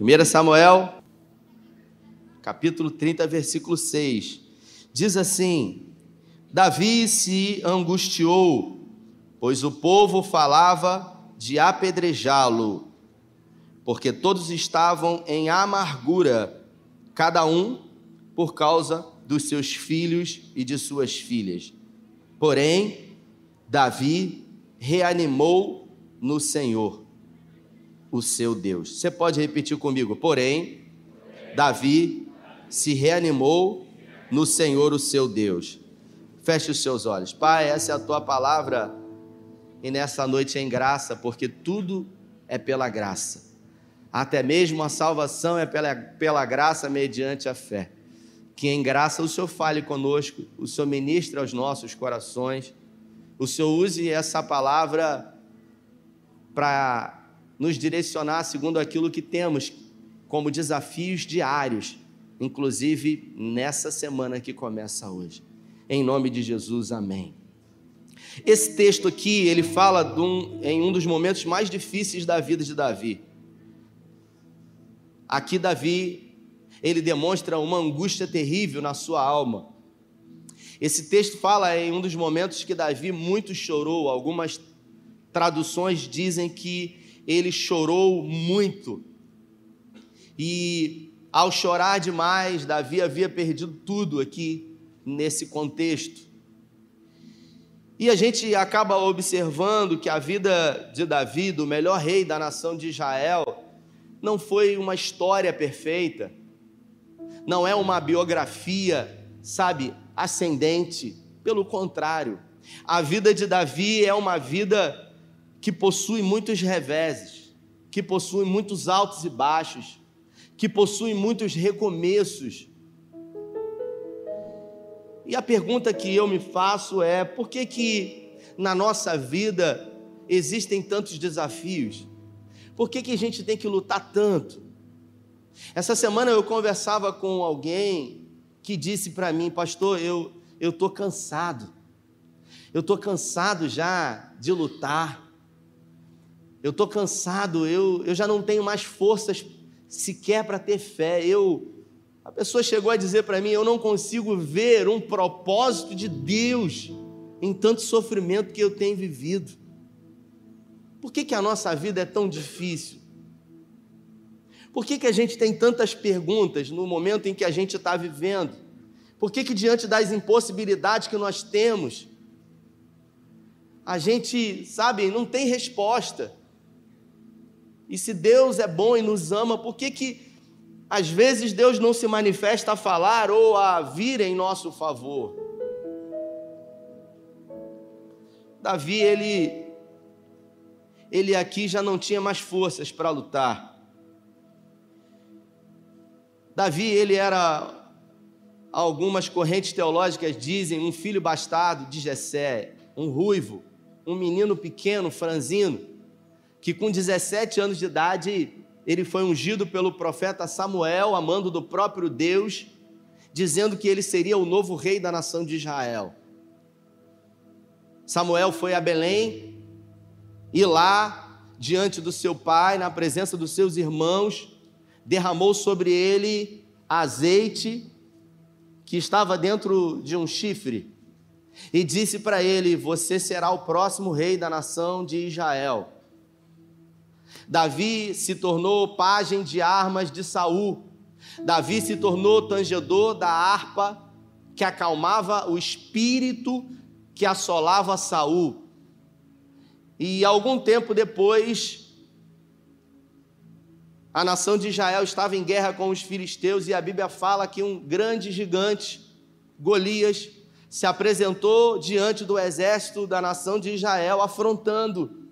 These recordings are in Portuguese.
1 Samuel, capítulo 30, versículo 6. Diz assim: Davi se angustiou, pois o povo falava de apedrejá-lo, porque todos estavam em amargura, cada um por causa dos seus filhos e de suas filhas. Porém, Davi reanimou no Senhor, o seu Deus. Você pode repetir comigo? Porém, Davi se reanimou no Senhor, o seu Deus. Feche os seus olhos. Pai, essa é a tua palavra e nessa noite é em graça, porque tudo é pela graça. Até mesmo a salvação é pela, pela graça mediante a fé. Que em graça o Senhor fale conosco, o Senhor ministre aos nossos corações, o Senhor use essa palavra para nos direcionar segundo aquilo que temos como desafios diários, inclusive nessa semana que começa hoje. Em nome de Jesus, amém. Esse texto aqui, ele fala um, em um dos momentos mais difíceis da vida de Davi. Aqui Davi, ele demonstra uma angústia terrível na sua alma. Esse texto fala em um dos momentos que Davi muito chorou. Algumas traduções dizem que ele chorou muito. E ao chorar demais, Davi havia perdido tudo aqui nesse contexto. E a gente acaba observando que a vida de Davi, do melhor rei da nação de Israel, não foi uma história perfeita, não é uma biografia, sabe, ascendente. Pelo contrário, a vida de Davi é uma vida que possui muitos reveses, que possui muitos altos e baixos, que possui muitos recomeços e a pergunta que eu me faço é: por que que na nossa vida existem tantos desafios? Por que que a gente tem que lutar tanto? Essa semana eu conversava com alguém que disse para mim, pastor, eu eu cansado. Eu tô cansado já de lutar. Eu tô cansado, eu, eu já não tenho mais forças sequer para ter fé. Eu a pessoa chegou a dizer para mim: Eu não consigo ver um propósito de Deus em tanto sofrimento que eu tenho vivido. Por que, que a nossa vida é tão difícil? Por que, que a gente tem tantas perguntas no momento em que a gente está vivendo? Por que, que diante das impossibilidades que nós temos, a gente, sabe, não tem resposta? E se Deus é bom e nos ama, por que, que às vezes Deus não se manifesta a falar ou a vir em nosso favor. Davi, ele, ele aqui já não tinha mais forças para lutar. Davi, ele era, algumas correntes teológicas dizem, um filho bastardo de Jessé, um ruivo, um menino pequeno, franzino, que com 17 anos de idade ele foi ungido pelo profeta Samuel, amando do próprio Deus, dizendo que ele seria o novo rei da nação de Israel. Samuel foi a Belém e lá, diante do seu pai, na presença dos seus irmãos, derramou sobre ele azeite que estava dentro de um chifre e disse para ele: Você será o próximo rei da nação de Israel. Davi se tornou pajem de armas de Saul. Davi se tornou tangedor da harpa que acalmava o espírito que assolava Saul. E algum tempo depois, a nação de Israel estava em guerra com os filisteus e a Bíblia fala que um grande gigante, Golias, se apresentou diante do exército da nação de Israel, afrontando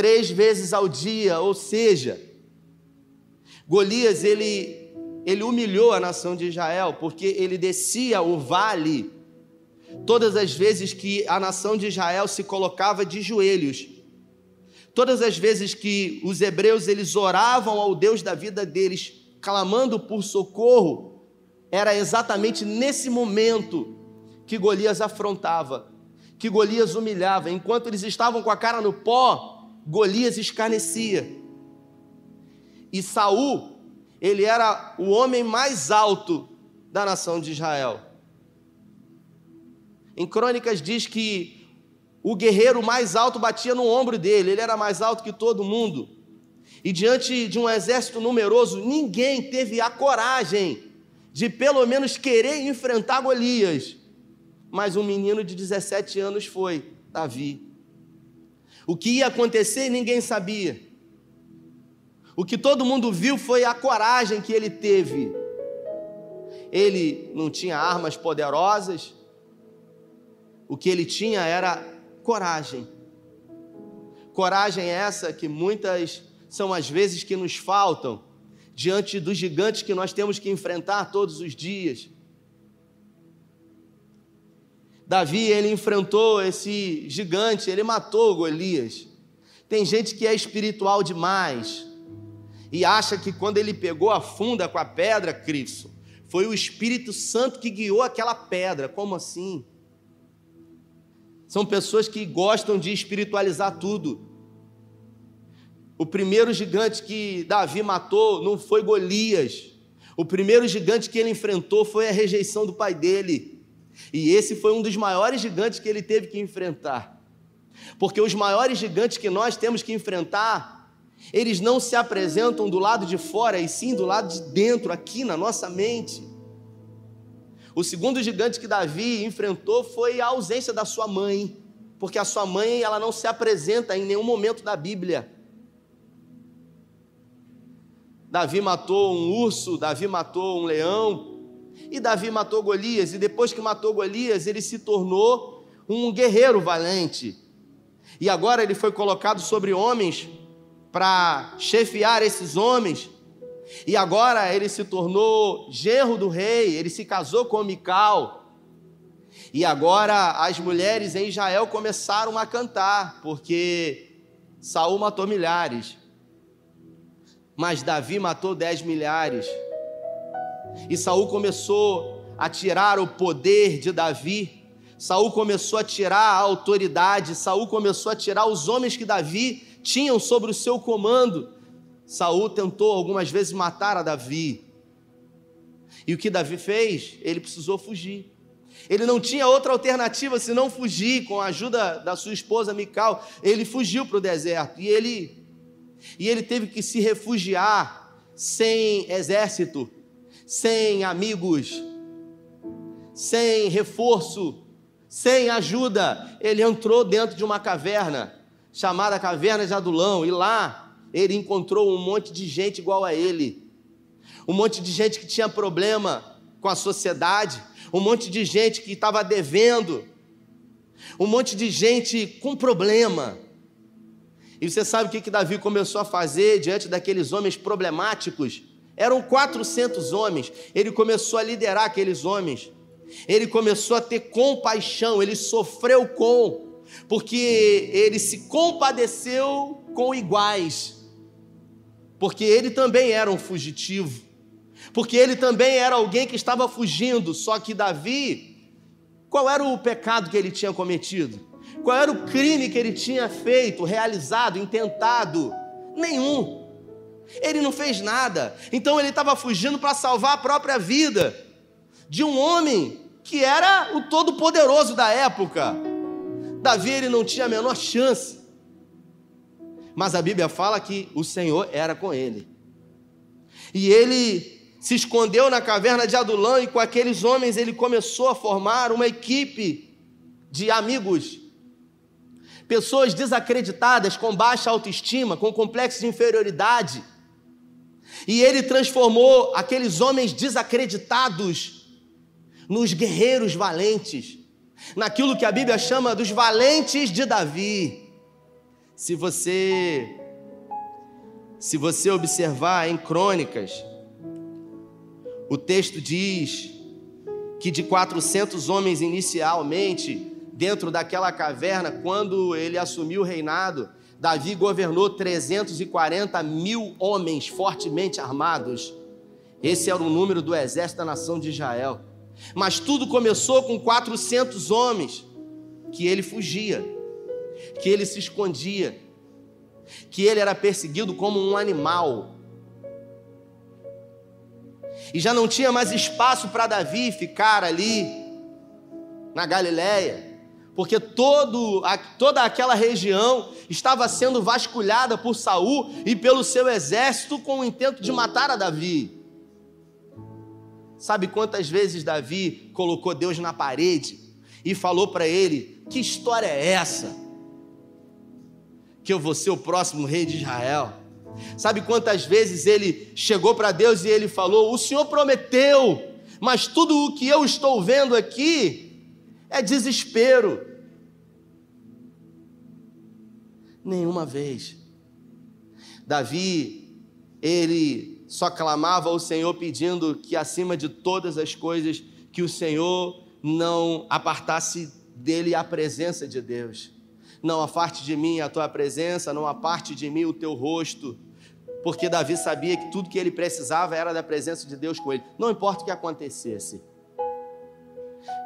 três vezes ao dia, ou seja, Golias ele, ele humilhou a nação de Israel, porque ele descia o vale todas as vezes que a nação de Israel se colocava de joelhos. Todas as vezes que os hebreus eles oravam ao Deus da vida deles, clamando por socorro, era exatamente nesse momento que Golias afrontava, que Golias humilhava, enquanto eles estavam com a cara no pó, Golias escarnecia. E Saul, ele era o homem mais alto da nação de Israel. Em Crônicas diz que o guerreiro mais alto batia no ombro dele, ele era mais alto que todo mundo. E diante de um exército numeroso, ninguém teve a coragem de pelo menos querer enfrentar Golias. Mas um menino de 17 anos foi, Davi. O que ia acontecer ninguém sabia. O que todo mundo viu foi a coragem que ele teve. Ele não tinha armas poderosas, o que ele tinha era coragem. Coragem essa que muitas são as vezes que nos faltam diante dos gigantes que nós temos que enfrentar todos os dias. Davi, ele enfrentou esse gigante, ele matou Golias. Tem gente que é espiritual demais e acha que quando ele pegou a funda com a pedra, Cristo, foi o Espírito Santo que guiou aquela pedra. Como assim? São pessoas que gostam de espiritualizar tudo. O primeiro gigante que Davi matou não foi Golias. O primeiro gigante que ele enfrentou foi a rejeição do pai dele. E esse foi um dos maiores gigantes que ele teve que enfrentar. Porque os maiores gigantes que nós temos que enfrentar, eles não se apresentam do lado de fora, e sim do lado de dentro, aqui na nossa mente. O segundo gigante que Davi enfrentou foi a ausência da sua mãe, porque a sua mãe ela não se apresenta em nenhum momento da Bíblia. Davi matou um urso, Davi matou um leão, e Davi matou Golias, e depois que matou Golias, ele se tornou um guerreiro valente. E agora ele foi colocado sobre homens para chefiar esses homens e agora ele se tornou genro do rei, ele se casou com Mical. E agora as mulheres em Israel começaram a cantar, porque Saul matou milhares, mas Davi matou dez milhares. E Saul começou a tirar o poder de Davi. Saul começou a tirar a autoridade, Saul começou a tirar os homens que Davi tinham sobre o seu comando. Saul tentou algumas vezes matar a Davi. E o que Davi fez? Ele precisou fugir. Ele não tinha outra alternativa senão fugir com a ajuda da sua esposa Mical. Ele fugiu para o deserto e ele e ele teve que se refugiar sem exército, sem amigos, sem reforço, sem ajuda. Ele entrou dentro de uma caverna chamada Caverna de Adulão e lá ele encontrou um monte de gente igual a ele, um monte de gente que tinha problema com a sociedade, um monte de gente que estava devendo, um monte de gente com problema. E você sabe o que, que Davi começou a fazer diante daqueles homens problemáticos? Eram 400 homens. Ele começou a liderar aqueles homens. Ele começou a ter compaixão, ele sofreu com, porque ele se compadeceu com iguais porque ele também era um fugitivo, porque ele também era alguém que estava fugindo, só que Davi, qual era o pecado que ele tinha cometido? Qual era o crime que ele tinha feito, realizado, intentado? Nenhum. Ele não fez nada. Então ele estava fugindo para salvar a própria vida de um homem que era o todo-poderoso da época. Davi ele não tinha a menor chance. Mas a Bíblia fala que o Senhor era com ele. E ele se escondeu na caverna de Adulão e com aqueles homens ele começou a formar uma equipe de amigos. Pessoas desacreditadas, com baixa autoestima, com complexo de inferioridade. E ele transformou aqueles homens desacreditados nos guerreiros valentes, naquilo que a Bíblia chama dos valentes de Davi. Se você se você observar em Crônicas, o texto diz que de 400 homens inicialmente dentro daquela caverna, quando ele assumiu o reinado, Davi governou 340 mil homens fortemente armados. Esse era o número do exército da nação de Israel. Mas tudo começou com 400 homens que ele fugia que ele se escondia, que ele era perseguido como um animal. E já não tinha mais espaço para Davi ficar ali na Galiléia, porque todo, toda aquela região estava sendo vasculhada por Saul e pelo seu exército com o intento de matar a Davi. Sabe quantas vezes Davi colocou Deus na parede e falou para ele: Que história é essa? Que eu vou ser o próximo rei de Israel. Sabe quantas vezes ele chegou para Deus e ele falou: O Senhor prometeu, mas tudo o que eu estou vendo aqui é desespero. Nenhuma vez. Davi, ele só clamava ao Senhor pedindo que acima de todas as coisas que o Senhor não apartasse dele a presença de Deus. Não afaste de mim a tua presença, não aparte de mim o teu rosto. Porque Davi sabia que tudo que ele precisava era da presença de Deus com ele. Não importa o que acontecesse.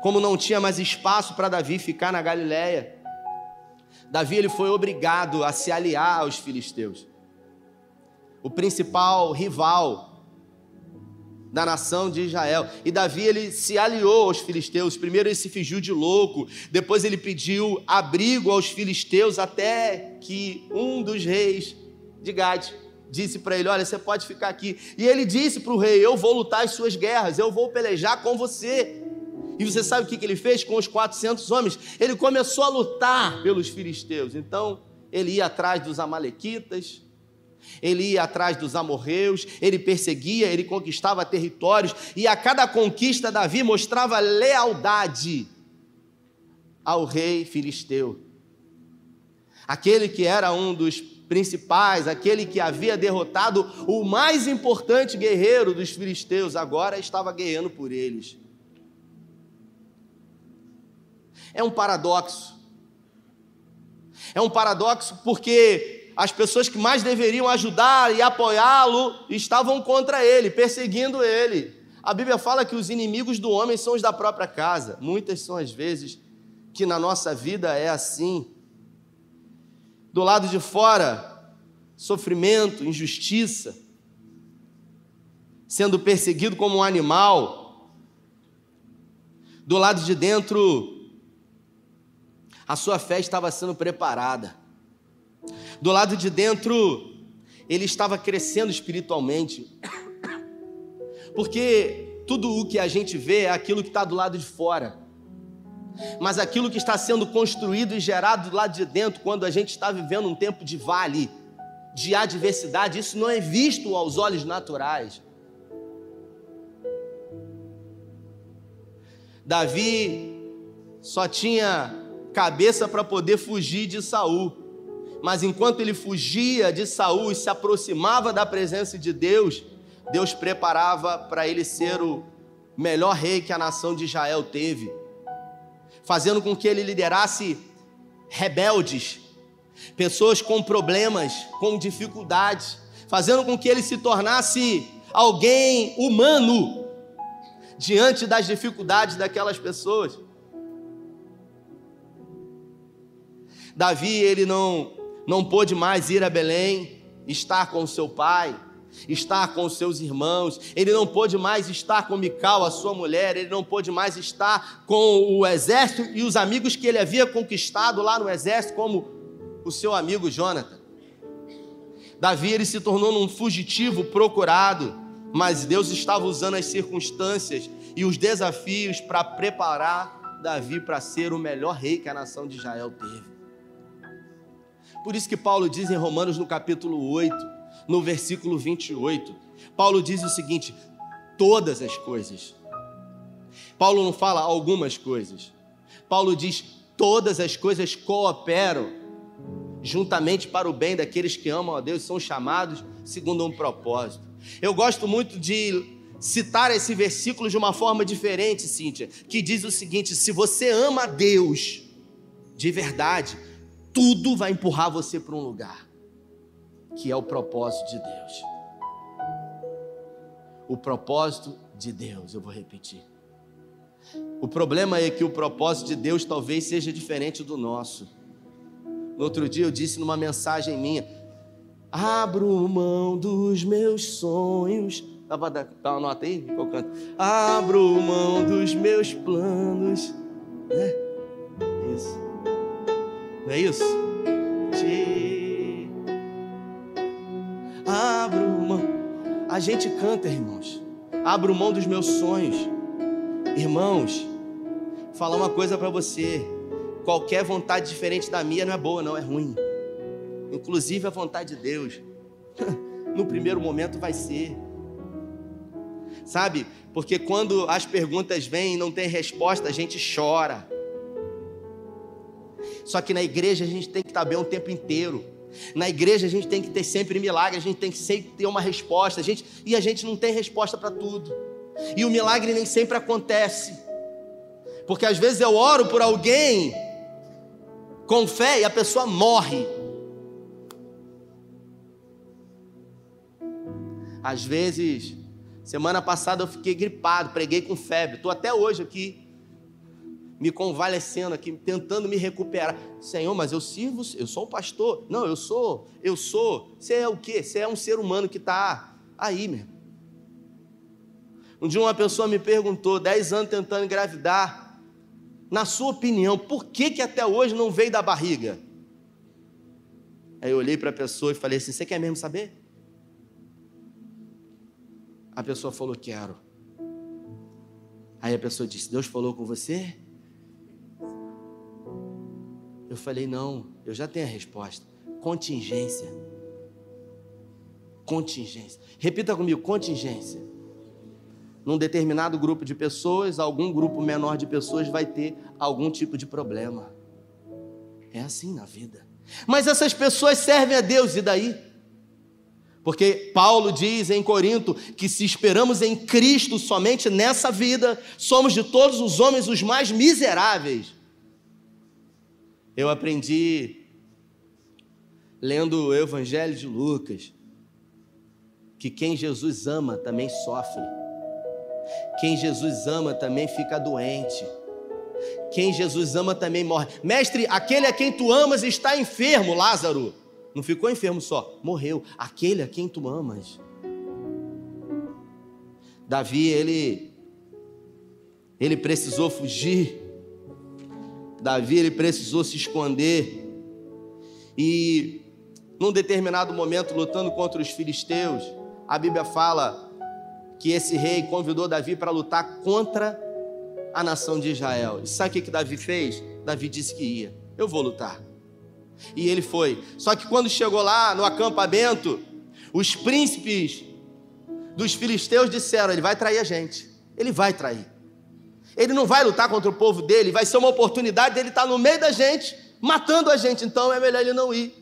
Como não tinha mais espaço para Davi ficar na Galiléia, Davi ele foi obrigado a se aliar aos filisteus. O principal rival da nação de Israel. E Davi ele se aliou aos filisteus. Primeiro ele se fingiu de louco, depois ele pediu abrigo aos filisteus até que um dos reis de Gade disse para ele: "Olha, você pode ficar aqui". E ele disse para o rei: "Eu vou lutar as suas guerras, eu vou pelejar com você". E você sabe o que ele fez com os 400 homens? Ele começou a lutar pelos filisteus. Então, ele ia atrás dos amalequitas, ele ia atrás dos amorreus, ele perseguia, ele conquistava territórios, e a cada conquista Davi mostrava lealdade ao rei filisteu. Aquele que era um dos principais, aquele que havia derrotado o mais importante guerreiro dos filisteus, agora estava guerreando por eles. É um paradoxo. É um paradoxo porque as pessoas que mais deveriam ajudar e apoiá-lo estavam contra ele, perseguindo ele. A Bíblia fala que os inimigos do homem são os da própria casa. Muitas são as vezes que na nossa vida é assim. Do lado de fora, sofrimento, injustiça, sendo perseguido como um animal. Do lado de dentro, a sua fé estava sendo preparada. Do lado de dentro, ele estava crescendo espiritualmente. Porque tudo o que a gente vê é aquilo que está do lado de fora. Mas aquilo que está sendo construído e gerado do lado de dentro, quando a gente está vivendo um tempo de vale, de adversidade, isso não é visto aos olhos naturais. Davi só tinha cabeça para poder fugir de Saul mas enquanto ele fugia de Saul e se aproximava da presença de Deus, Deus preparava para ele ser o melhor rei que a nação de Israel teve, fazendo com que ele liderasse rebeldes, pessoas com problemas, com dificuldades, fazendo com que ele se tornasse alguém humano diante das dificuldades daquelas pessoas. Davi, ele não não pôde mais ir a Belém, estar com seu pai, estar com seus irmãos, ele não pôde mais estar com Mical, a sua mulher, ele não pôde mais estar com o exército e os amigos que ele havia conquistado lá no exército, como o seu amigo Jonathan. Davi ele se tornou um fugitivo procurado, mas Deus estava usando as circunstâncias e os desafios para preparar Davi para ser o melhor rei que a nação de Israel teve. Por isso que Paulo diz em Romanos no capítulo 8, no versículo 28, Paulo diz o seguinte: todas as coisas. Paulo não fala algumas coisas. Paulo diz: todas as coisas cooperam juntamente para o bem daqueles que amam a Deus são chamados segundo um propósito. Eu gosto muito de citar esse versículo de uma forma diferente, Cíntia, que diz o seguinte: se você ama a Deus de verdade, tudo vai empurrar você para um lugar que é o propósito de Deus. O propósito de Deus, eu vou repetir. O problema é que o propósito de Deus talvez seja diferente do nosso. No outro dia eu disse numa mensagem minha: Abro mão dos meus sonhos Dá uma nota aí? Qual canto? Abro mão dos meus planos. Né? Isso. Não é isso? Te... Abro mão. A gente canta, irmãos. Abro mão dos meus sonhos. Irmãos, falar uma coisa para você. Qualquer vontade diferente da minha não é boa, não, é ruim. Inclusive a vontade de Deus. No primeiro momento vai ser. Sabe? Porque quando as perguntas vêm e não tem resposta, a gente chora. Só que na igreja a gente tem que estar bem o tempo inteiro. Na igreja a gente tem que ter sempre milagre, a gente tem que sempre ter uma resposta. A gente, e a gente não tem resposta para tudo. E o milagre nem sempre acontece. Porque às vezes eu oro por alguém com fé e a pessoa morre. Às vezes, semana passada eu fiquei gripado, preguei com febre, estou até hoje aqui me convalescendo aqui, tentando me recuperar. Senhor, mas eu sirvo, eu sou um pastor. Não, eu sou, eu sou. Você é o quê? Você é um ser humano que está aí mesmo. Um dia uma pessoa me perguntou, dez anos tentando engravidar, na sua opinião, por que, que até hoje não veio da barriga? Aí eu olhei para a pessoa e falei assim: Você quer mesmo saber? A pessoa falou: Quero. Aí a pessoa disse: Deus falou com você? Eu falei: Não, eu já tenho a resposta. Contingência. Contingência. Repita comigo: contingência. Num determinado grupo de pessoas, algum grupo menor de pessoas vai ter algum tipo de problema. É assim na vida. Mas essas pessoas servem a Deus, e daí? Porque Paulo diz em Corinto que se esperamos em Cristo somente nessa vida, somos de todos os homens os mais miseráveis. Eu aprendi lendo o Evangelho de Lucas que quem Jesus ama também sofre. Quem Jesus ama também fica doente. Quem Jesus ama também morre. Mestre, aquele a quem tu amas está enfermo, Lázaro. Não ficou enfermo só, morreu. Aquele a quem tu amas. Davi, ele ele precisou fugir Davi ele precisou se esconder e num determinado momento lutando contra os filisteus, a Bíblia fala que esse rei convidou Davi para lutar contra a nação de Israel. E sabe o que Davi fez? Davi disse que ia. Eu vou lutar. E ele foi. Só que quando chegou lá no acampamento, os príncipes dos filisteus disseram: ele vai trair a gente. Ele vai trair. Ele não vai lutar contra o povo dele, vai ser uma oportunidade dele estar no meio da gente, matando a gente, então é melhor ele não ir.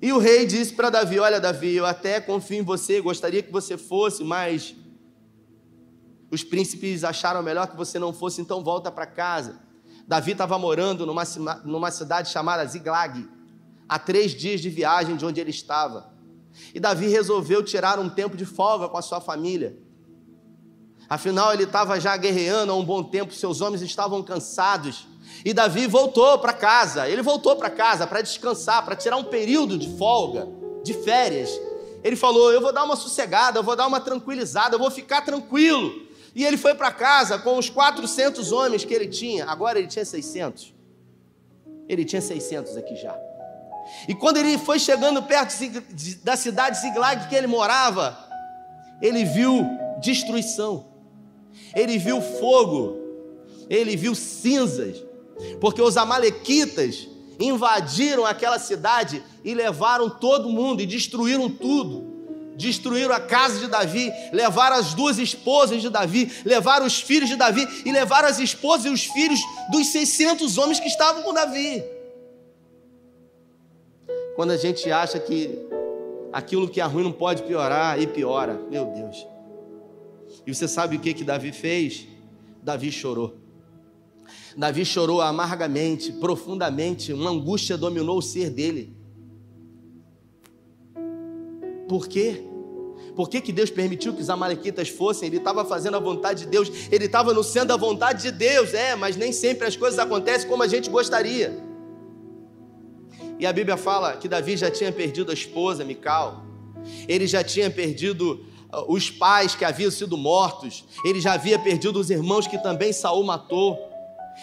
E o rei disse para Davi: Olha, Davi, eu até confio em você, gostaria que você fosse, mas os príncipes acharam melhor que você não fosse, então volta para casa. Davi estava morando numa, numa cidade chamada Ziglag, a três dias de viagem de onde ele estava. E Davi resolveu tirar um tempo de folga com a sua família. Afinal, ele estava já guerreando há um bom tempo, seus homens estavam cansados. E Davi voltou para casa. Ele voltou para casa para descansar, para tirar um período de folga, de férias. Ele falou: Eu vou dar uma sossegada, eu vou dar uma tranquilizada, eu vou ficar tranquilo. E ele foi para casa com os 400 homens que ele tinha. Agora ele tinha 600. Ele tinha 600 aqui já. E quando ele foi chegando perto da cidade de Ziglag que ele morava, ele viu destruição ele viu fogo, ele viu cinzas, porque os Amalequitas invadiram aquela cidade e levaram todo mundo e destruíram tudo. Destruíram a casa de Davi, levaram as duas esposas de Davi, levaram os filhos de Davi e levaram as esposas e os filhos dos 600 homens que estavam com Davi. Quando a gente acha que aquilo que é ruim não pode piorar, e piora, meu Deus. E você sabe o que que Davi fez? Davi chorou. Davi chorou amargamente, profundamente, uma angústia dominou o ser dele. Por quê? Por que, que Deus permitiu que os amalequitas fossem? Ele estava fazendo a vontade de Deus, ele estava no centro da vontade de Deus, é, mas nem sempre as coisas acontecem como a gente gostaria. E a Bíblia fala que Davi já tinha perdido a esposa, Mical, ele já tinha perdido os pais que haviam sido mortos, ele já havia perdido os irmãos que também Saul matou.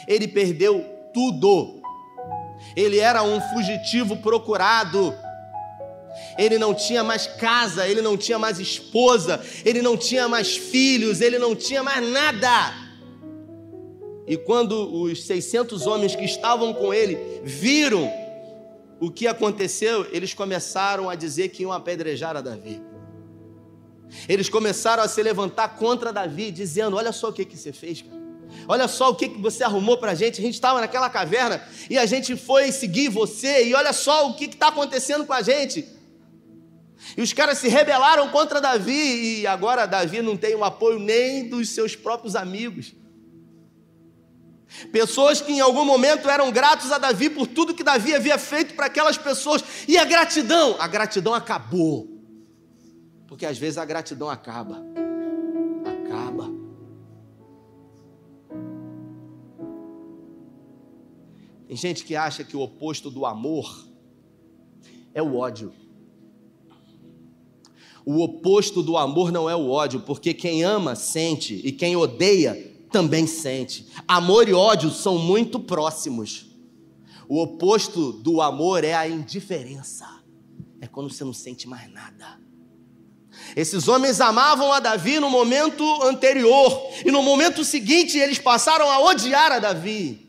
Ele perdeu tudo. Ele era um fugitivo procurado. Ele não tinha mais casa, ele não tinha mais esposa, ele não tinha mais filhos, ele não tinha mais nada. E quando os 600 homens que estavam com ele viram o que aconteceu, eles começaram a dizer que iam apedrejar a Davi. Eles começaram a se levantar contra Davi, dizendo: Olha só o que, que você fez, cara. Olha só o que, que você arrumou para a gente. A gente estava naquela caverna e a gente foi seguir você, e olha só o que está acontecendo com a gente. E os caras se rebelaram contra Davi, e agora Davi não tem o apoio nem dos seus próprios amigos. Pessoas que em algum momento eram gratos a Davi por tudo que Davi havia feito para aquelas pessoas. E a gratidão? A gratidão acabou. Porque às vezes a gratidão acaba. Acaba. Tem gente que acha que o oposto do amor é o ódio. O oposto do amor não é o ódio, porque quem ama sente e quem odeia também sente. Amor e ódio são muito próximos. O oposto do amor é a indiferença. É quando você não sente mais nada. Esses homens amavam a Davi no momento anterior, e no momento seguinte eles passaram a odiar a Davi.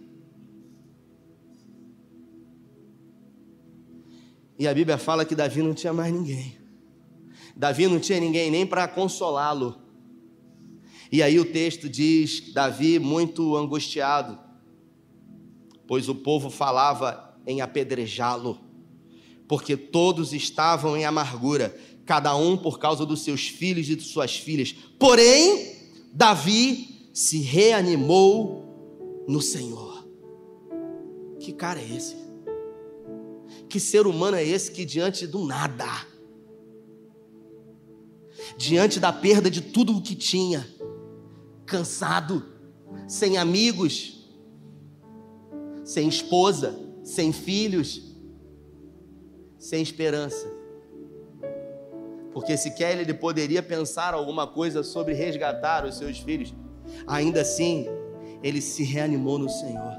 E a Bíblia fala que Davi não tinha mais ninguém. Davi não tinha ninguém nem para consolá-lo. E aí o texto diz: Davi, muito angustiado, pois o povo falava em apedrejá-lo, porque todos estavam em amargura, cada um por causa dos seus filhos e de suas filhas. Porém, Davi se reanimou no Senhor. Que cara é esse? Que ser humano é esse que diante do nada, diante da perda de tudo o que tinha, cansado, sem amigos, sem esposa, sem filhos, sem esperança. Porque sequer ele poderia pensar alguma coisa sobre resgatar os seus filhos, ainda assim, ele se reanimou no Senhor.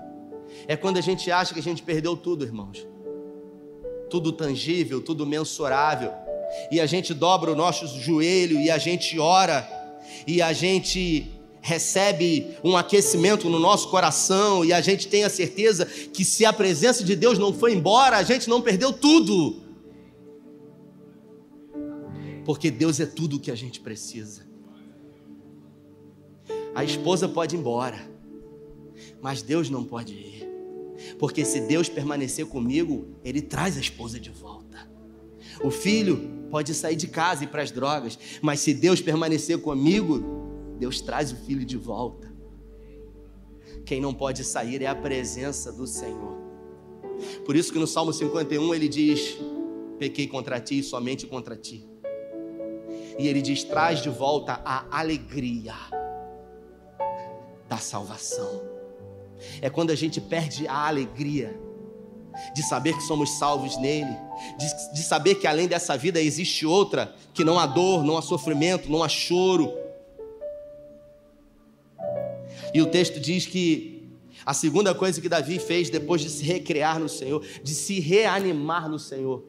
É quando a gente acha que a gente perdeu tudo, irmãos. Tudo tangível, tudo mensurável. E a gente dobra o nosso joelho e a gente ora e a gente recebe um aquecimento no nosso coração e a gente tem a certeza que se a presença de Deus não foi embora, a gente não perdeu tudo. Porque Deus é tudo o que a gente precisa. A esposa pode ir embora, mas Deus não pode ir. Porque se Deus permanecer comigo, Ele traz a esposa de volta. O filho pode sair de casa e ir para as drogas, mas se Deus permanecer comigo, Deus traz o filho de volta. Quem não pode sair é a presença do Senhor. Por isso que no Salmo 51 ele diz: Pequei contra ti, somente contra ti. E ele diz: Traz de volta a alegria da salvação. É quando a gente perde a alegria de saber que somos salvos nele, de, de saber que além dessa vida existe outra, que não há dor, não há sofrimento, não há choro e o texto diz que a segunda coisa que Davi fez depois de se recrear no Senhor, de se reanimar no Senhor.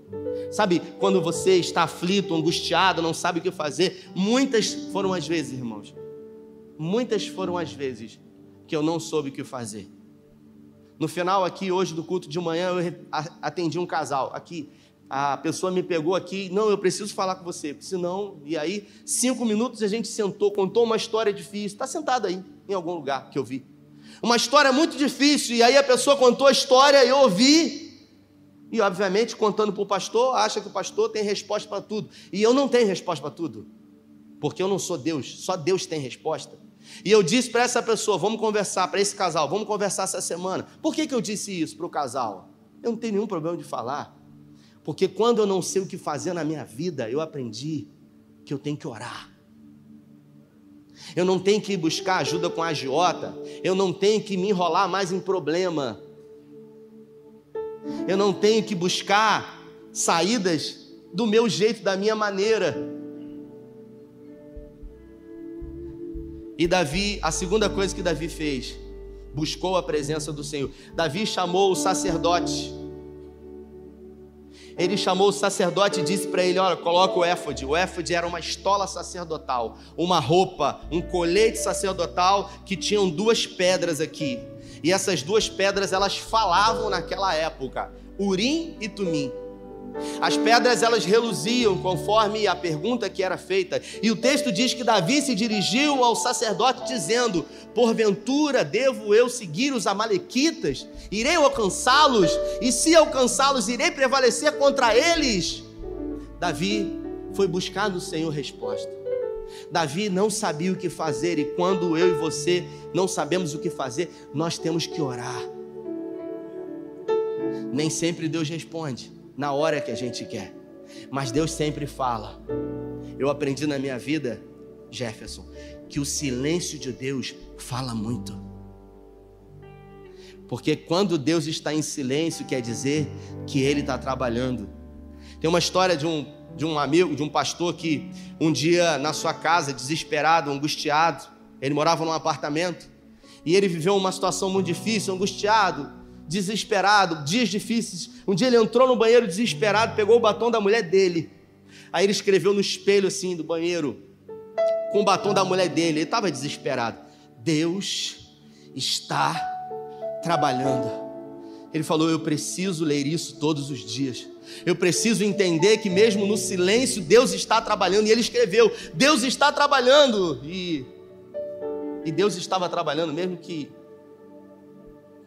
Sabe, quando você está aflito, angustiado, não sabe o que fazer, muitas foram as vezes, irmãos. Muitas foram as vezes que eu não soube o que fazer. No final aqui hoje do culto de manhã eu atendi um casal aqui. A pessoa me pegou aqui, não, eu preciso falar com você, senão, e aí, cinco minutos a gente sentou, contou uma história difícil, está sentado aí em algum lugar que eu vi. Uma história muito difícil, e aí a pessoa contou a história, eu ouvi, e obviamente, contando para o pastor, acha que o pastor tem resposta para tudo. E eu não tenho resposta para tudo, porque eu não sou Deus, só Deus tem resposta. E eu disse para essa pessoa: vamos conversar, para esse casal, vamos conversar essa semana. Por que, que eu disse isso para o casal? Eu não tenho nenhum problema de falar, porque quando eu não sei o que fazer na minha vida, eu aprendi que eu tenho que orar. Eu não tenho que buscar ajuda com a agiota. Eu não tenho que me enrolar mais em problema. Eu não tenho que buscar saídas do meu jeito, da minha maneira. E Davi, a segunda coisa que Davi fez, buscou a presença do Senhor. Davi chamou o sacerdote. Ele chamou o sacerdote e disse para ele: Olha, coloca o éfode. O éfode era uma estola sacerdotal, uma roupa, um colete sacerdotal que tinham duas pedras aqui. E essas duas pedras elas falavam naquela época, Urim e Tumim. As pedras elas reluziam conforme a pergunta que era feita. E o texto diz que Davi se dirigiu ao sacerdote dizendo: Porventura devo eu seguir os amalequitas? Irei alcançá-los? E se alcançá-los, irei prevalecer contra eles? Davi foi buscar no Senhor resposta. Davi não sabia o que fazer, e quando eu e você não sabemos o que fazer, nós temos que orar. Nem sempre Deus responde na hora que a gente quer. Mas Deus sempre fala. Eu aprendi na minha vida, Jefferson, que o silêncio de Deus fala muito. Porque quando Deus está em silêncio, quer dizer que Ele está trabalhando. Tem uma história de um, de um amigo, de um pastor que um dia na sua casa, desesperado, angustiado, ele morava num apartamento e ele viveu uma situação muito difícil, angustiado, desesperado, dias difíceis. Um dia ele entrou no banheiro desesperado, pegou o batom da mulher dele. Aí ele escreveu no espelho assim do banheiro, com o batom da mulher dele. Ele estava desesperado. Deus está trabalhando. Ele falou: Eu preciso ler isso todos os dias. Eu preciso entender que mesmo no silêncio Deus está trabalhando. E ele escreveu: Deus está trabalhando. E, e Deus estava trabalhando, mesmo que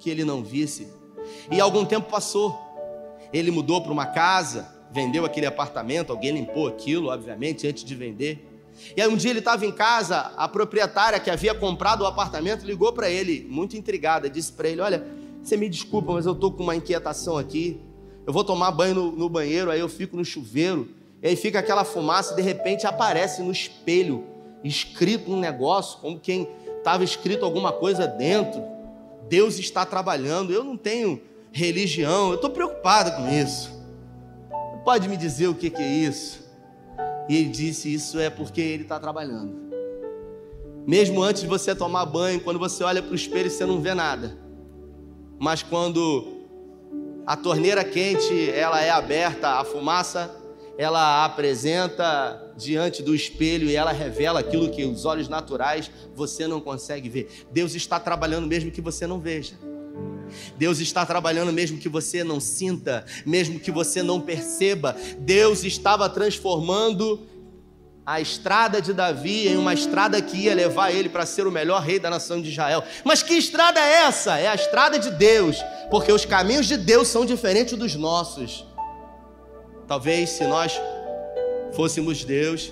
que ele não visse. E algum tempo passou. Ele mudou para uma casa, vendeu aquele apartamento, alguém limpou aquilo, obviamente, antes de vender. E aí um dia ele estava em casa, a proprietária que havia comprado o apartamento ligou para ele, muito intrigada, disse para ele: Olha, você me desculpa, mas eu estou com uma inquietação aqui. Eu vou tomar banho no, no banheiro, aí eu fico no chuveiro, e aí fica aquela fumaça, e de repente aparece no espelho, escrito um negócio, como quem estava escrito alguma coisa dentro. Deus está trabalhando. Eu não tenho religião, eu estou preocupado com isso. Pode me dizer o que, que é isso? E ele disse: Isso é porque ele está trabalhando. Mesmo antes de você tomar banho, quando você olha para o espelho, você não vê nada. Mas quando a torneira quente ela é aberta, a fumaça ela apresenta diante do espelho e ela revela aquilo que os olhos naturais você não consegue ver. Deus está trabalhando mesmo que você não veja. Deus está trabalhando mesmo que você não sinta, mesmo que você não perceba. Deus estava transformando a estrada de Davi em uma estrada que ia levar ele para ser o melhor rei da nação de Israel. Mas que estrada é essa? É a estrada de Deus, porque os caminhos de Deus são diferentes dos nossos. Talvez se nós fôssemos Deus,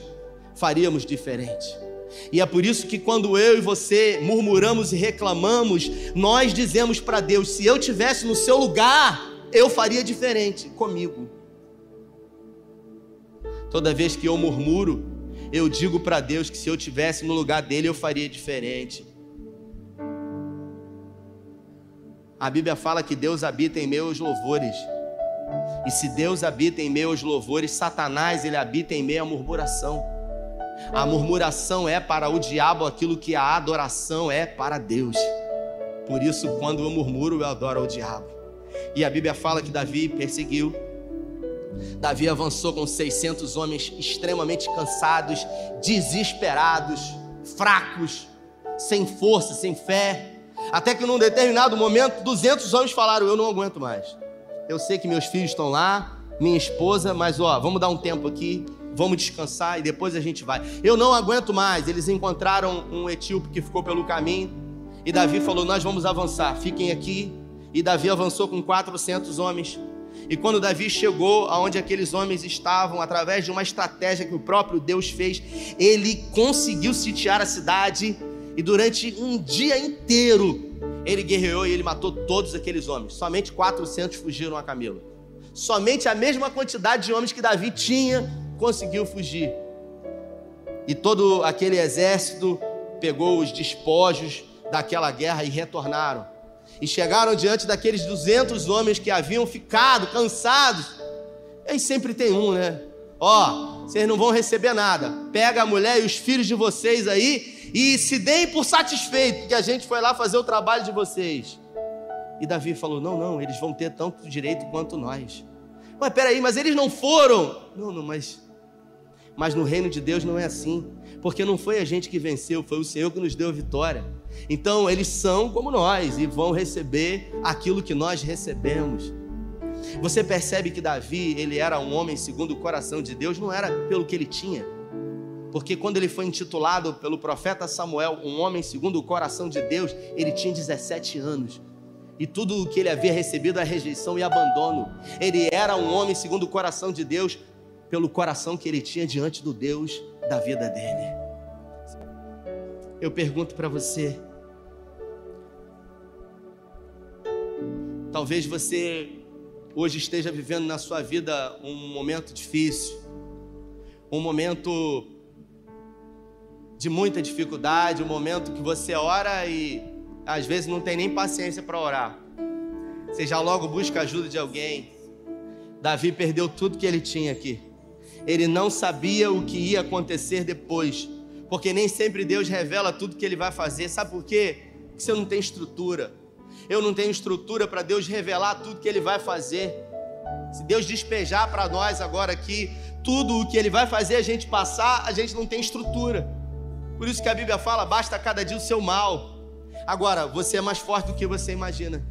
faríamos diferente. E é por isso que quando eu e você murmuramos e reclamamos, nós dizemos para Deus: se eu tivesse no seu lugar, eu faria diferente comigo. Toda vez que eu murmuro, eu digo para Deus que se eu tivesse no lugar dele, eu faria diferente. A Bíblia fala que Deus habita em meus louvores. E se Deus habita em meio aos louvores, Satanás ele habita em meio à murmuração. A murmuração é para o diabo aquilo que a adoração é para Deus. Por isso, quando eu murmuro, eu adoro ao diabo. E a Bíblia fala que Davi perseguiu. Davi avançou com 600 homens extremamente cansados, desesperados, fracos, sem força, sem fé. Até que num determinado momento, 200 homens falaram: Eu não aguento mais eu sei que meus filhos estão lá, minha esposa, mas ó, vamos dar um tempo aqui, vamos descansar e depois a gente vai. Eu não aguento mais. Eles encontraram um etíope que ficou pelo caminho e Davi falou: Nós vamos avançar, fiquem aqui. E Davi avançou com 400 homens. E quando Davi chegou aonde aqueles homens estavam, através de uma estratégia que o próprio Deus fez, ele conseguiu sitiar a cidade e durante um dia inteiro ele guerreou e ele matou todos aqueles homens. Somente 400 fugiram a camelo. Somente a mesma quantidade de homens que Davi tinha conseguiu fugir. E todo aquele exército pegou os despojos daquela guerra e retornaram. E chegaram diante daqueles 200 homens que haviam ficado cansados. E sempre tem um, né? Ó, vocês não vão receber nada. Pega a mulher e os filhos de vocês aí E se deem por satisfeito que a gente foi lá fazer o trabalho de vocês. E Davi falou: Não, não, eles vão ter tanto direito quanto nós. Mas peraí, mas eles não foram. Não, não, mas. Mas no reino de Deus não é assim. Porque não foi a gente que venceu, foi o Senhor que nos deu a vitória. Então eles são como nós e vão receber aquilo que nós recebemos. Você percebe que Davi, ele era um homem segundo o coração de Deus, não era pelo que ele tinha. Porque quando ele foi intitulado pelo profeta Samuel, um homem segundo o coração de Deus, ele tinha 17 anos. E tudo o que ele havia recebido é rejeição e abandono. Ele era um homem segundo o coração de Deus, pelo coração que ele tinha diante do Deus da vida dele. Eu pergunto para você, talvez você hoje esteja vivendo na sua vida um momento difícil, um momento de muita dificuldade, um momento que você ora e às vezes não tem nem paciência para orar. Você já logo busca ajuda de alguém. Davi perdeu tudo que ele tinha aqui. Ele não sabia o que ia acontecer depois, porque nem sempre Deus revela tudo que ele vai fazer. Sabe por quê? Porque você não tem estrutura eu não tenho estrutura para Deus revelar tudo que Ele vai fazer. Se Deus despejar para nós agora aqui tudo o que Ele vai fazer a gente passar, a gente não tem estrutura. Por isso que a Bíblia fala: basta cada dia o seu mal. Agora, você é mais forte do que você imagina.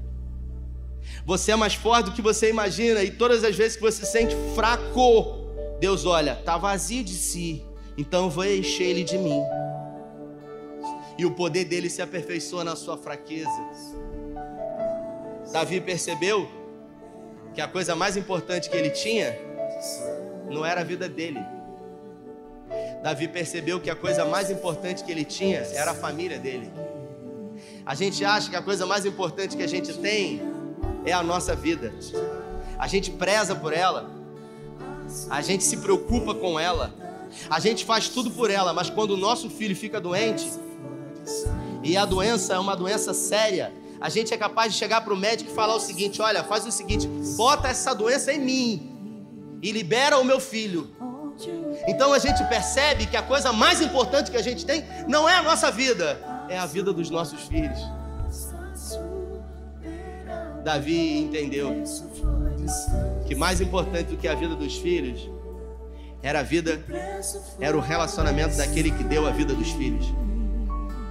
Você é mais forte do que você imagina, e todas as vezes que você se sente fraco, Deus olha, está vazio de si, então eu vou encher ele de mim. E o poder dele se aperfeiçoa na sua fraqueza. Davi percebeu que a coisa mais importante que ele tinha não era a vida dele. Davi percebeu que a coisa mais importante que ele tinha era a família dele. A gente acha que a coisa mais importante que a gente tem é a nossa vida. A gente preza por ela. A gente se preocupa com ela. A gente faz tudo por ela, mas quando o nosso filho fica doente, e a doença é uma doença séria, a gente é capaz de chegar para o médico e falar o seguinte: olha, faz o seguinte, bota essa doença em mim e libera o meu filho. Então a gente percebe que a coisa mais importante que a gente tem não é a nossa vida, é a vida dos nossos filhos. Davi entendeu que mais importante do que a vida dos filhos era a vida, era o relacionamento daquele que deu a vida dos filhos.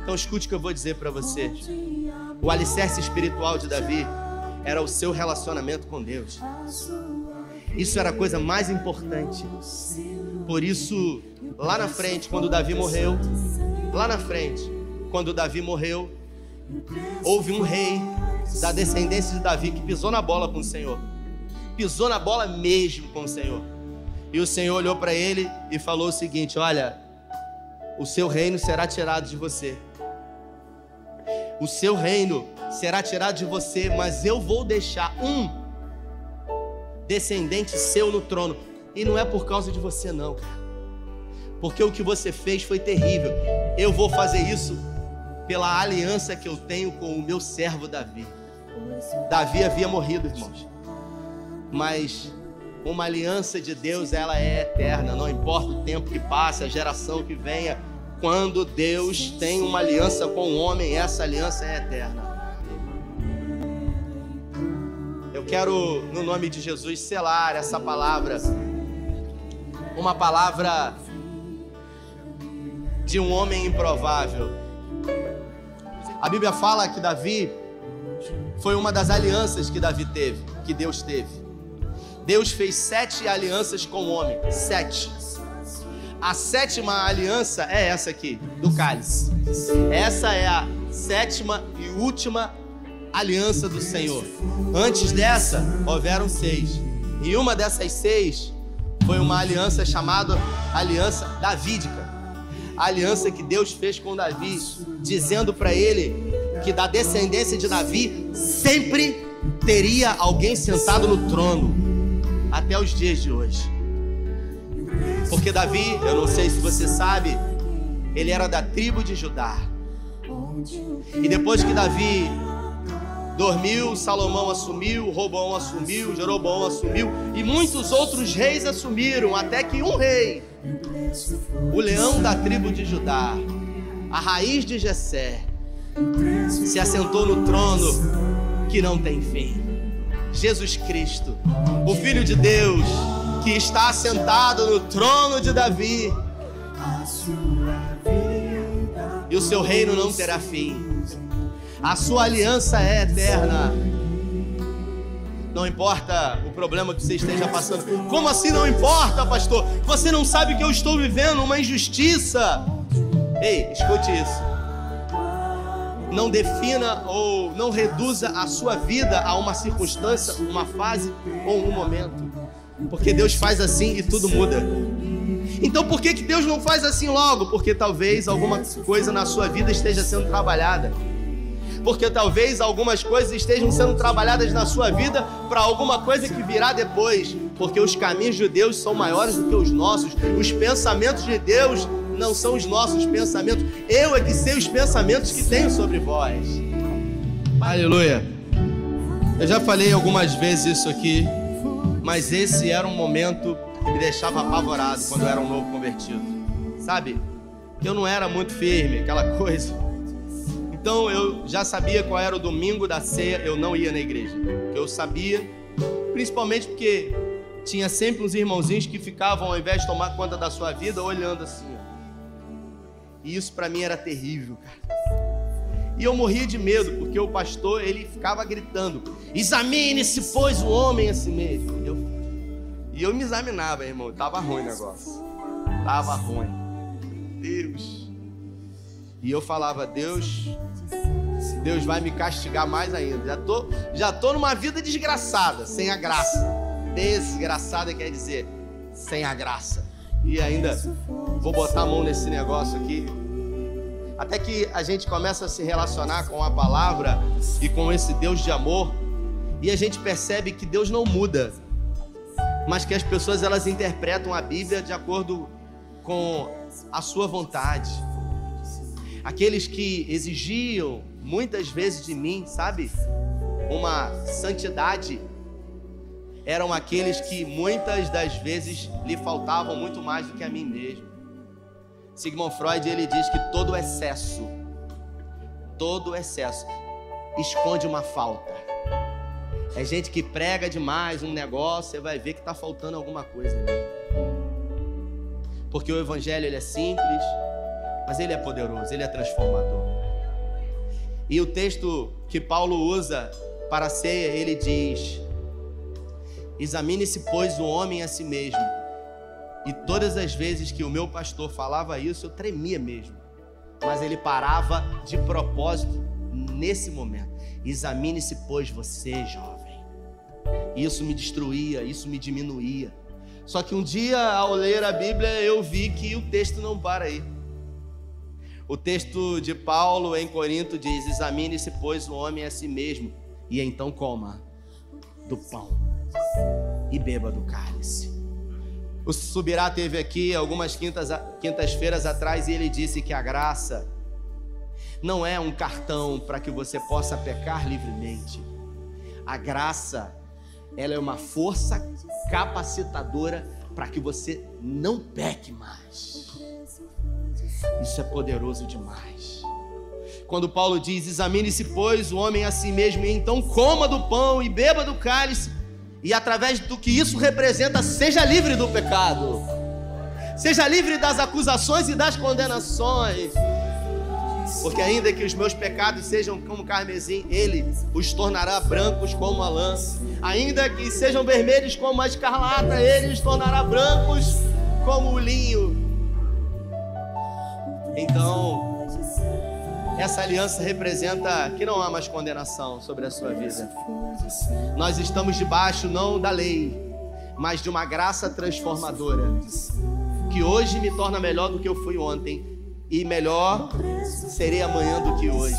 Então escute o que eu vou dizer para você. O alicerce espiritual de Davi era o seu relacionamento com Deus. Isso era a coisa mais importante. Por isso, lá na frente, quando Davi morreu, lá na frente, quando Davi morreu, houve um rei da descendência de Davi que pisou na bola com o Senhor. Pisou na bola mesmo com o Senhor. E o Senhor olhou para ele e falou o seguinte: Olha, o seu reino será tirado de você o seu reino será tirado de você, mas eu vou deixar um descendente seu no trono. E não é por causa de você, não, cara. Porque o que você fez foi terrível. Eu vou fazer isso pela aliança que eu tenho com o meu servo Davi. Davi havia morrido, irmãos. Mas uma aliança de Deus, ela é eterna, não importa o tempo que passe, a geração que venha, quando Deus tem uma aliança com o homem, essa aliança é eterna. Quero, no nome de Jesus, selar essa palavra, uma palavra de um homem improvável. A Bíblia fala que Davi foi uma das alianças que Davi teve, que Deus teve. Deus fez sete alianças com o homem, sete. A sétima aliança é essa aqui, do cálice. Essa é a sétima e última aliança do Senhor. Antes dessa, houveram seis. E uma dessas seis foi uma aliança chamada Aliança Davídica. A aliança que Deus fez com Davi, dizendo para ele que da descendência de Davi sempre teria alguém sentado no trono, até os dias de hoje. Porque Davi, eu não sei se você sabe, ele era da tribo de Judá. E depois que Davi dormiu, Salomão assumiu, Robão assumiu, Jeroboão assumiu e muitos outros reis assumiram, até que um rei, o leão da tribo de Judá, a raiz de Jessé, se assentou no trono que não tem fim. Jesus Cristo, o Filho de Deus, que está assentado no trono de Davi. E o seu reino não terá fim. A sua aliança é eterna. Não importa o problema que você esteja passando. Como assim não importa, pastor? Você não sabe que eu estou vivendo uma injustiça. Ei, escute isso. Não defina ou não reduza a sua vida a uma circunstância, uma fase ou um momento. Porque Deus faz assim e tudo muda. Então por que, que Deus não faz assim logo? Porque talvez alguma coisa na sua vida esteja sendo trabalhada. Porque talvez algumas coisas estejam sendo trabalhadas na sua vida para alguma coisa que virá depois. Porque os caminhos de Deus são maiores do que os nossos. Os pensamentos de Deus não são os nossos pensamentos. Eu é que sei os pensamentos que tenho sobre vós. Aleluia. Eu já falei algumas vezes isso aqui, mas esse era um momento que me deixava apavorado quando eu era um novo convertido. Sabe? Eu não era muito firme, aquela coisa. Então eu já sabia qual era o domingo da ceia, eu não ia na igreja. Eu sabia, principalmente porque tinha sempre uns irmãozinhos que ficavam, ao invés de tomar conta da sua vida, olhando assim. E isso para mim era terrível, cara. E eu morria de medo, porque o pastor ele ficava gritando: examine-se, pois, o homem a si mesmo. Eu, e eu me examinava, irmão. Tava ruim o negócio. Tava ruim. Deus. E eu falava: Deus, Deus vai me castigar mais ainda. Já tô, já tô numa vida desgraçada, sem a graça. Desgraçada quer dizer sem a graça. E ainda vou botar a mão nesse negócio aqui. Até que a gente começa a se relacionar com a palavra e com esse Deus de amor, e a gente percebe que Deus não muda, mas que as pessoas elas interpretam a Bíblia de acordo com a sua vontade. Aqueles que exigiam muitas vezes de mim, sabe? Uma santidade eram aqueles que muitas das vezes lhe faltavam muito mais do que a mim mesmo. Sigmund Freud ele diz que todo excesso, todo excesso esconde uma falta. É gente que prega demais um negócio, você vai ver que está faltando alguma coisa ali. Porque o evangelho ele é simples, mas ele é poderoso, ele é transformador. E o texto que Paulo usa para a ceia, ele diz: Examine-se, pois, o homem a si mesmo. E todas as vezes que o meu pastor falava isso, eu tremia mesmo. Mas ele parava de propósito nesse momento. Examine-se, pois, você, jovem. Isso me destruía, isso me diminuía. Só que um dia, ao ler a Bíblia, eu vi que o texto não para aí. O texto de Paulo em Corinto diz: Examine-se, pois, o homem a si mesmo, e então coma do pão e beba do cálice. O Subirá teve aqui algumas quintas-feiras quintas atrás e ele disse que a graça não é um cartão para que você possa pecar livremente. A graça, ela é uma força capacitadora para que você não peque mais. Isso é poderoso demais. Quando Paulo diz: Examine-se, pois, o homem a si mesmo, e então coma do pão e beba do cálice, e através do que isso representa, seja livre do pecado, seja livre das acusações e das condenações. Porque ainda que os meus pecados sejam como carmesim, ele os tornará brancos como a lã. Ainda que sejam vermelhos como a escarlata, ele os tornará brancos como o linho. Então, essa aliança representa que não há mais condenação sobre a sua vida. Nós estamos debaixo não da lei, mas de uma graça transformadora, que hoje me torna melhor do que eu fui ontem e melhor serei amanhã do que hoje.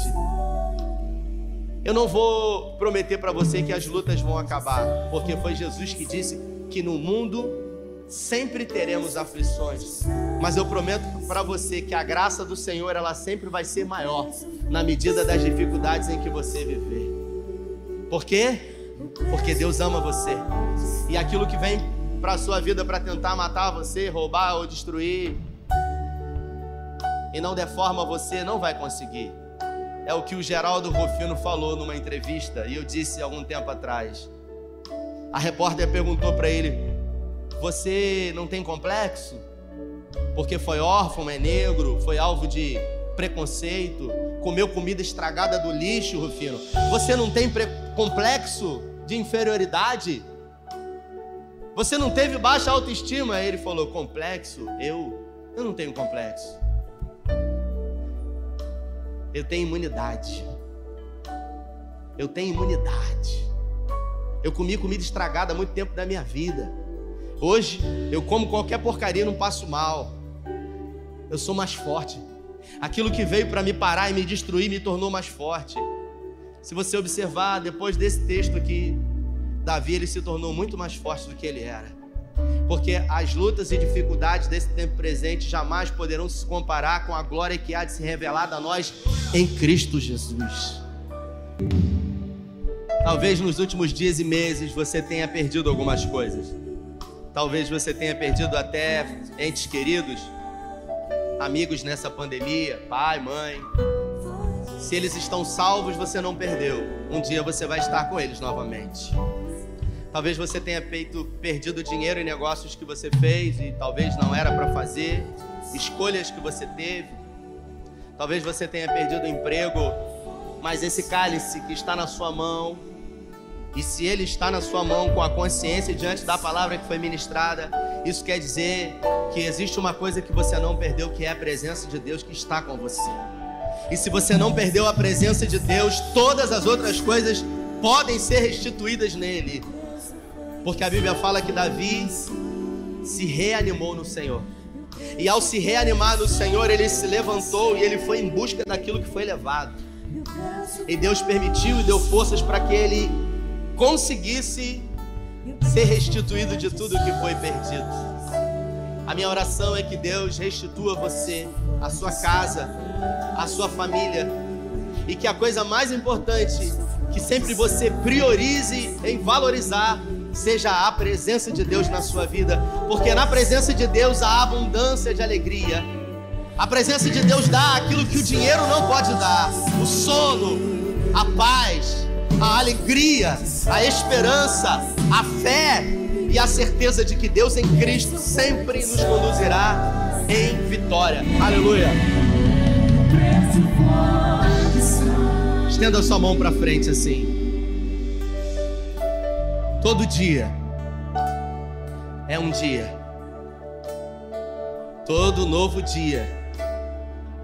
Eu não vou prometer para você que as lutas vão acabar, porque foi Jesus que disse que no mundo sempre teremos aflições, mas eu prometo para você que a graça do Senhor ela sempre vai ser maior na medida das dificuldades em que você viver. Por quê? Porque Deus ama você. E aquilo que vem para sua vida para tentar matar você, roubar ou destruir, e não der forma a você, não vai conseguir. É o que o Geraldo Rufino falou numa entrevista e eu disse algum tempo atrás. A repórter perguntou para ele: Você não tem complexo? Porque foi órfão, é negro, foi alvo de preconceito, comeu comida estragada do lixo, Rufino. Você não tem complexo de inferioridade? Você não teve baixa autoestima? Aí ele falou: Complexo? Eu? Eu não tenho complexo. Eu tenho imunidade. Eu tenho imunidade. Eu comi comida estragada há muito tempo da minha vida. Hoje eu como qualquer porcaria não passo mal. Eu sou mais forte. Aquilo que veio para me parar e me destruir me tornou mais forte. Se você observar depois desse texto aqui, Davi ele se tornou muito mais forte do que ele era. Porque as lutas e dificuldades desse tempo presente jamais poderão se comparar com a glória que há de se revelar a nós em Cristo Jesus. Talvez nos últimos dias e meses você tenha perdido algumas coisas. Talvez você tenha perdido até entes queridos, amigos nessa pandemia, pai, mãe. Se eles estão salvos, você não perdeu. Um dia você vai estar com eles novamente. Talvez você tenha feito, perdido dinheiro em negócios que você fez e talvez não era para fazer, escolhas que você teve. Talvez você tenha perdido o emprego, mas esse cálice que está na sua mão, e se ele está na sua mão com a consciência diante da palavra que foi ministrada, isso quer dizer que existe uma coisa que você não perdeu, que é a presença de Deus que está com você. E se você não perdeu a presença de Deus, todas as outras coisas podem ser restituídas nele. Porque a Bíblia fala que Davi se reanimou no Senhor. E ao se reanimar no Senhor, ele se levantou e ele foi em busca daquilo que foi levado. E Deus permitiu e deu forças para que ele conseguisse ser restituído de tudo que foi perdido. A minha oração é que Deus restitua você, a sua casa, a sua família, e que a coisa mais importante que sempre você priorize em valorizar seja a presença de Deus na sua vida, porque na presença de Deus há abundância de alegria. A presença de Deus dá aquilo que o dinheiro não pode dar: o sono, a paz, a alegria, a esperança, a fé e a certeza de que Deus em Cristo sempre nos conduzirá em vitória. Aleluia. Estenda sua mão para frente assim. Todo dia é um dia. Todo novo dia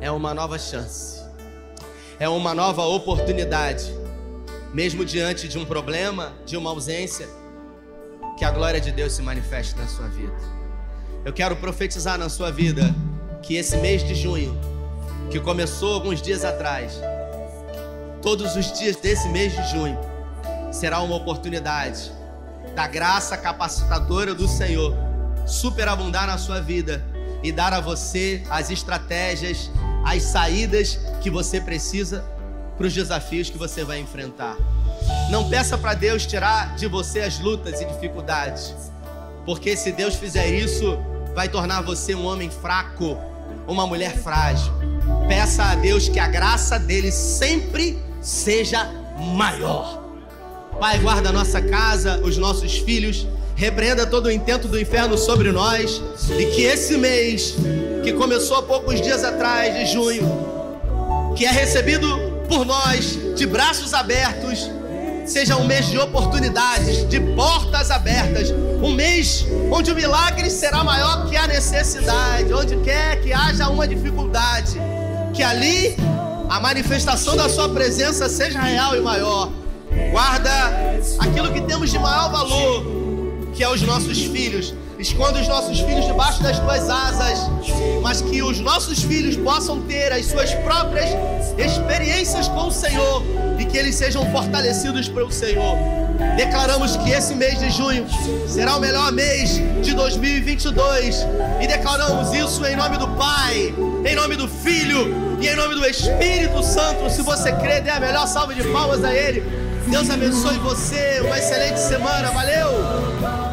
é uma nova chance. É uma nova oportunidade. Mesmo diante de um problema, de uma ausência, que a glória de Deus se manifeste na sua vida. Eu quero profetizar na sua vida que esse mês de junho, que começou alguns dias atrás, todos os dias desse mês de junho, será uma oportunidade da graça capacitadora do Senhor superabundar na sua vida e dar a você as estratégias, as saídas que você precisa para os desafios que você vai enfrentar. Não peça para Deus tirar de você as lutas e dificuldades, porque se Deus fizer isso, vai tornar você um homem fraco, uma mulher frágil. Peça a Deus que a graça dele sempre seja maior. Pai, guarda a nossa casa, os nossos filhos, repreenda todo o intento do inferno sobre nós e que esse mês, que começou há poucos dias atrás, de junho, que é recebido por nós de braços abertos, seja um mês de oportunidades, de portas abertas, um mês onde o milagre será maior que a necessidade, onde quer que haja uma dificuldade, que ali a manifestação da Sua presença seja real e maior Guarda aquilo que temos de maior valor, que é os nossos filhos. Esconda os nossos filhos debaixo das tuas asas, mas que os nossos filhos possam ter as suas próprias experiências com o Senhor e que eles sejam fortalecidos pelo Senhor. Declaramos que esse mês de junho será o melhor mês de 2022 e declaramos isso em nome do Pai, em nome do Filho e em nome do Espírito Santo. Se você crê, dê a melhor salva de palmas a Ele. Deus abençoe você. Uma excelente semana. Valeu!